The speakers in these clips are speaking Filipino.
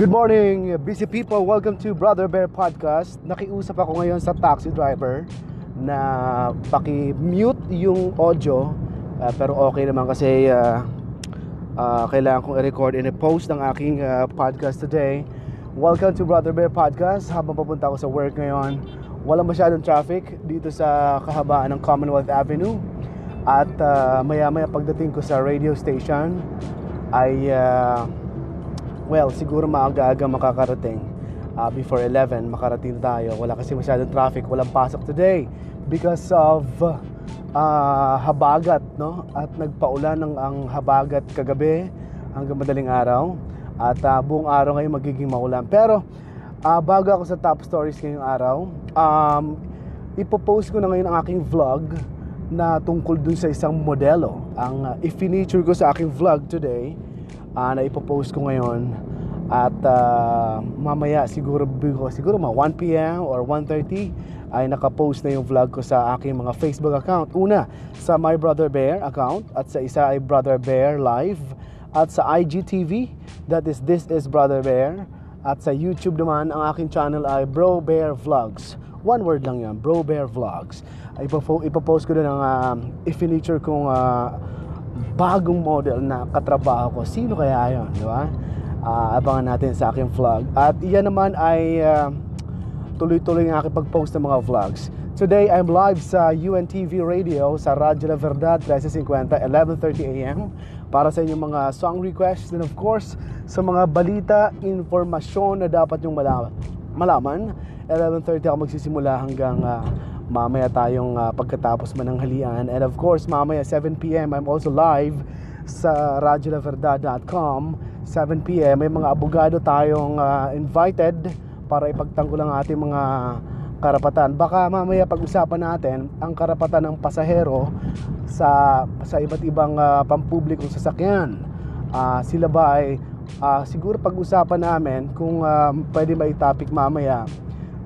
Good morning, busy people. Welcome to Brother Bear Podcast. Nakiusap ako ngayon sa taxi driver na paki-mute yung audio uh, pero okay naman kasi uh, uh, kailangan kong i-record and i-post ng aking uh, podcast today. Welcome to Brother Bear Podcast. Habang papunta ako sa work ngayon, walang masyadong traffic dito sa kahabaan ng Commonwealth Avenue. At uh, maya-maya pagdating ko sa radio station ay uh, well, siguro maaga-aga makakarating. Uh, before 11, makarating tayo. Wala kasi masyadong traffic, walang pasok today because of uh, habagat, no? At nagpaulan ng ang habagat kagabi hanggang madaling araw. At uh, buong araw ngayon magiging maulan. Pero uh, bago ako sa top stories ngayong araw, um, ipopost ko na ngayon ang aking vlog na tungkol dun sa isang modelo. Ang uh, i-feature ko sa aking vlog today uh, na ipopost ko ngayon at uh, mamaya siguro siguro mga 1pm or 1.30 ay nakapost na yung vlog ko sa aking mga Facebook account una sa My Brother Bear account at sa isa ay Brother Bear Live at sa IGTV that is This is Brother Bear at sa YouTube naman ang aking channel ay Bro Bear Vlogs one word lang yan Bro Bear Vlogs ipopost ko din ang uh, i-feature kong uh, bagong model na katrabaho ko. Sino kaya yon, di ba? Uh, abangan natin sa aking vlog. At iyan naman ay uh, tuloy-tuloy ang aking pag-post ng mga vlogs. Today, I'm live sa UNTV Radio sa Radyo La Verdad 1350, 11.30 a.m. para sa inyong mga song requests and of course, sa mga balita, informasyon na dapat yung malaman. malaman 11.30 ako magsisimula hanggang uh, mamaya tayong uh, pagkatapos mananghalian and of course mamaya 7pm I'm also live sa radyolaverdad.com 7pm may mga abogado tayong uh, invited para ipagtanggol ang ating mga karapatan. Baka mamaya pag-usapan natin ang karapatan ng pasahero sa sa iba't ibang uh, pampublikong sasakyan. Uh, sila ba ay uh, siguro pag-usapan namin kung uh, pwede ba i-topic mamaya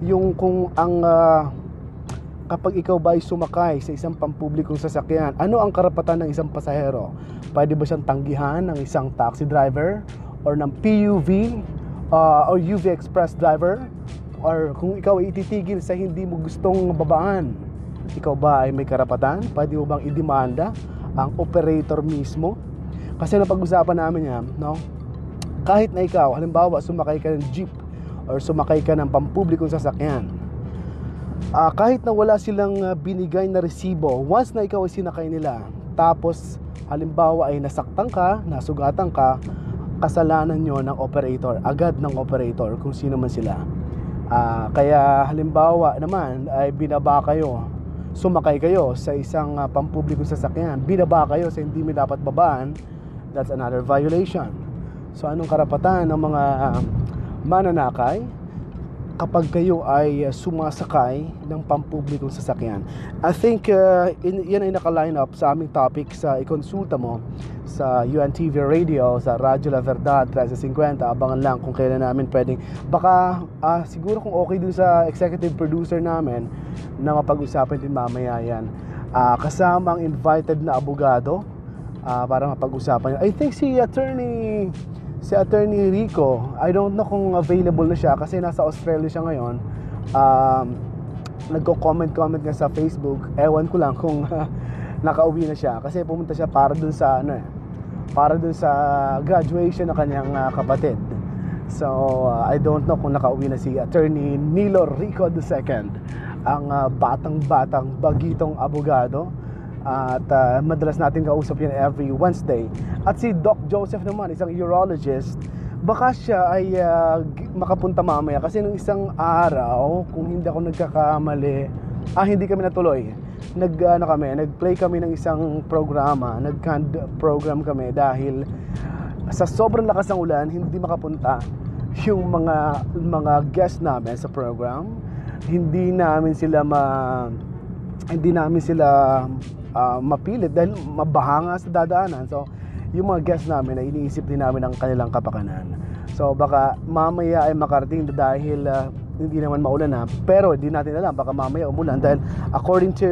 yung kung ang uh, kapag ikaw ba ay sumakay sa isang pampublikong sasakyan, ano ang karapatan ng isang pasahero? Pwede ba siyang tanggihan ng isang taxi driver or ng PUV uh, or UV Express driver? Or kung ikaw ay ititigil sa hindi mo gustong babaan, ikaw ba ay may karapatan? Pwede mo bang idemanda ang operator mismo? Kasi napag-usapan namin yan, no? Kahit na ikaw, halimbawa sumakay ka ng jeep or sumakay ka ng pampublikong sasakyan, uh, kahit na wala silang uh, binigay na resibo once na ikaw ay sinakay nila tapos halimbawa ay nasaktan ka nasugatan ka kasalanan nyo ng operator agad ng operator kung sino man sila. Uh, kaya halimbawa naman ay binaba kayo sumakay kayo sa isang uh, pampublikong sasakyan binaba kayo sa hindi mo dapat babaan that's another violation. So anong karapatan ng mga uh, mananakay kapag kayo ay uh, sumasakay ng pampublikong sasakyan. I think uh, in, yan ay naka-line up sa aming topic sa ikonsulta mo sa UNTV Radio, sa Radyo La Verdad 1350. Abangan lang kung kailan namin pwedeng. Baka uh, siguro kung okay dun sa executive producer namin na mapag-usapan din mamaya yan. Uh, kasama ang invited na abogado uh, para mapag-usapan. I think si attorney si Attorney Rico, I don't know kung available na siya kasi nasa Australia siya ngayon. Um, nagko-comment-comment nga sa Facebook. Ewan ko lang kung nakauwi na siya kasi pumunta siya para dun sa ano eh, para dun sa graduation ng kanyang uh, kapatid. So, uh, I don't know kung nakauwi na si Attorney Nilo Rico II, ang uh, batang-batang bagitong abogado at uh, madalas natin kausap yan every Wednesday. At si Doc Joseph naman, isang urologist, baka siya ay uh, makapunta mamaya kasi nung isang araw, kung hindi ako nagkakamali, ah hindi kami natuloy. Nag ano kami, nag-play kami ng isang programa, nag-canned program kami dahil sa sobrang lakas ng ulan, hindi makapunta yung mga mga guest namin sa program. Hindi namin sila ma hindi namin sila uh, mapilit dahil mabahanga sa dadaanan. So, yung mga guests namin ay iniisip din namin ang kanilang kapakanan. So, baka mamaya ay makarating dahil uh, hindi naman maulan na. Pero hindi natin alam, baka mamaya umulan dahil according to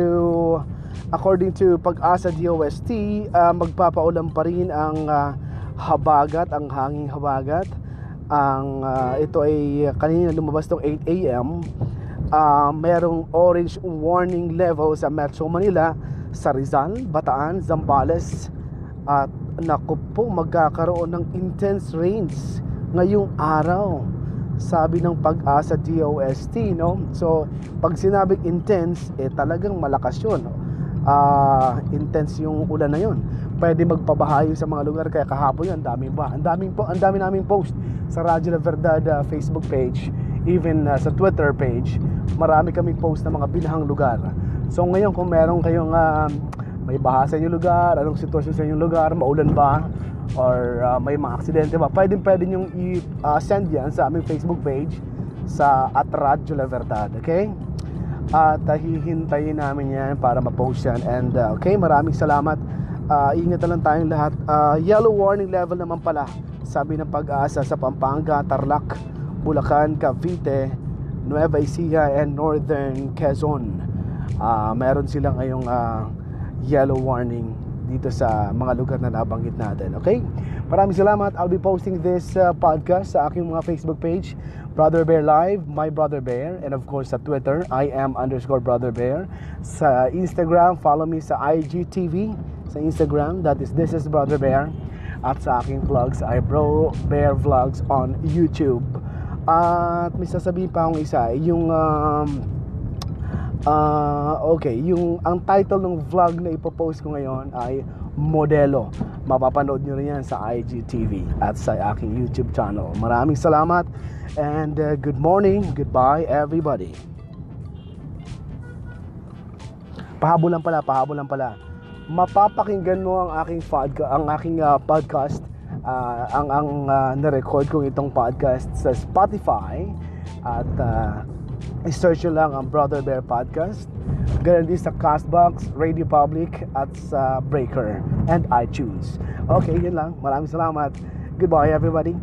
according to Pag-asa DOST, uh, magpapaulan pa rin ang uh, habagat, ang hanging habagat ang uh, ito ay kanina lumabas tong 8 a.m. Uh, merong orange warning level sa Metro Manila, sa Rizal, Bataan, Zambales. At naku po magkakaroon ng intense rains ngayong araw sabi ng pag-asa DOST no? So pag sinabing intense eh talagang malakas yun uh, intense yung ulan na yun. Pwede magpabahayo sa mga lugar kaya kahapon yan daming ba? Ang daming po ang dami naming post sa Radyo La Verdad uh, Facebook page even uh, sa Twitter page. Marami kaming post ng mga binahang lugar so ngayon kung meron kayong uh, may baha sa inyong lugar, anong sitwasyon sa inyong lugar, maulan ba, or uh, may mga aksidente ba, pwede pwede nyo i-send uh, yan sa aming Facebook page sa at Radyo La Verdad, okay? At uh, hihintayin namin yan para ma-post yan. And uh, okay, maraming salamat. Uh, ingat na lang tayong lahat. Uh, yellow warning level naman pala, sabi ng pag-asa sa Pampanga, Tarlac, Bulacan, Cavite, Nueva Ecija, and Northern Quezon. Uh, meron silang ngayong uh, yellow warning dito sa mga lugar na nabanggit natin. Okay? Maraming salamat. I'll be posting this uh, podcast sa aking mga Facebook page, Brother Bear Live, My Brother Bear, and of course sa Twitter, I am underscore Brother Bear. Sa Instagram, follow me sa IGTV sa Instagram, that is This is Brother Bear. At sa aking vlogs ay Bro Bear Vlogs on YouTube. At may sasabihin pa akong isa, yung um, Uh, okay, yung ang title ng vlog na ipopost ko ngayon ay Modelo. Mapapanood nyo rin yan sa IGTV at sa aking YouTube channel. Maraming salamat and uh, good morning, goodbye everybody. Pahabol lang pala, pahabol lang pala. Mapapakinggan mo ang aking podcast, ang aking uh, podcast, uh, ang ang uh, na-record kong itong podcast sa Spotify at uh, i-search nyo lang ang Brother Bear Podcast. Ganun din sa Castbox, Radio Public, at sa Breaker and iTunes. Okay, yun lang. Maraming salamat. Goodbye, everybody.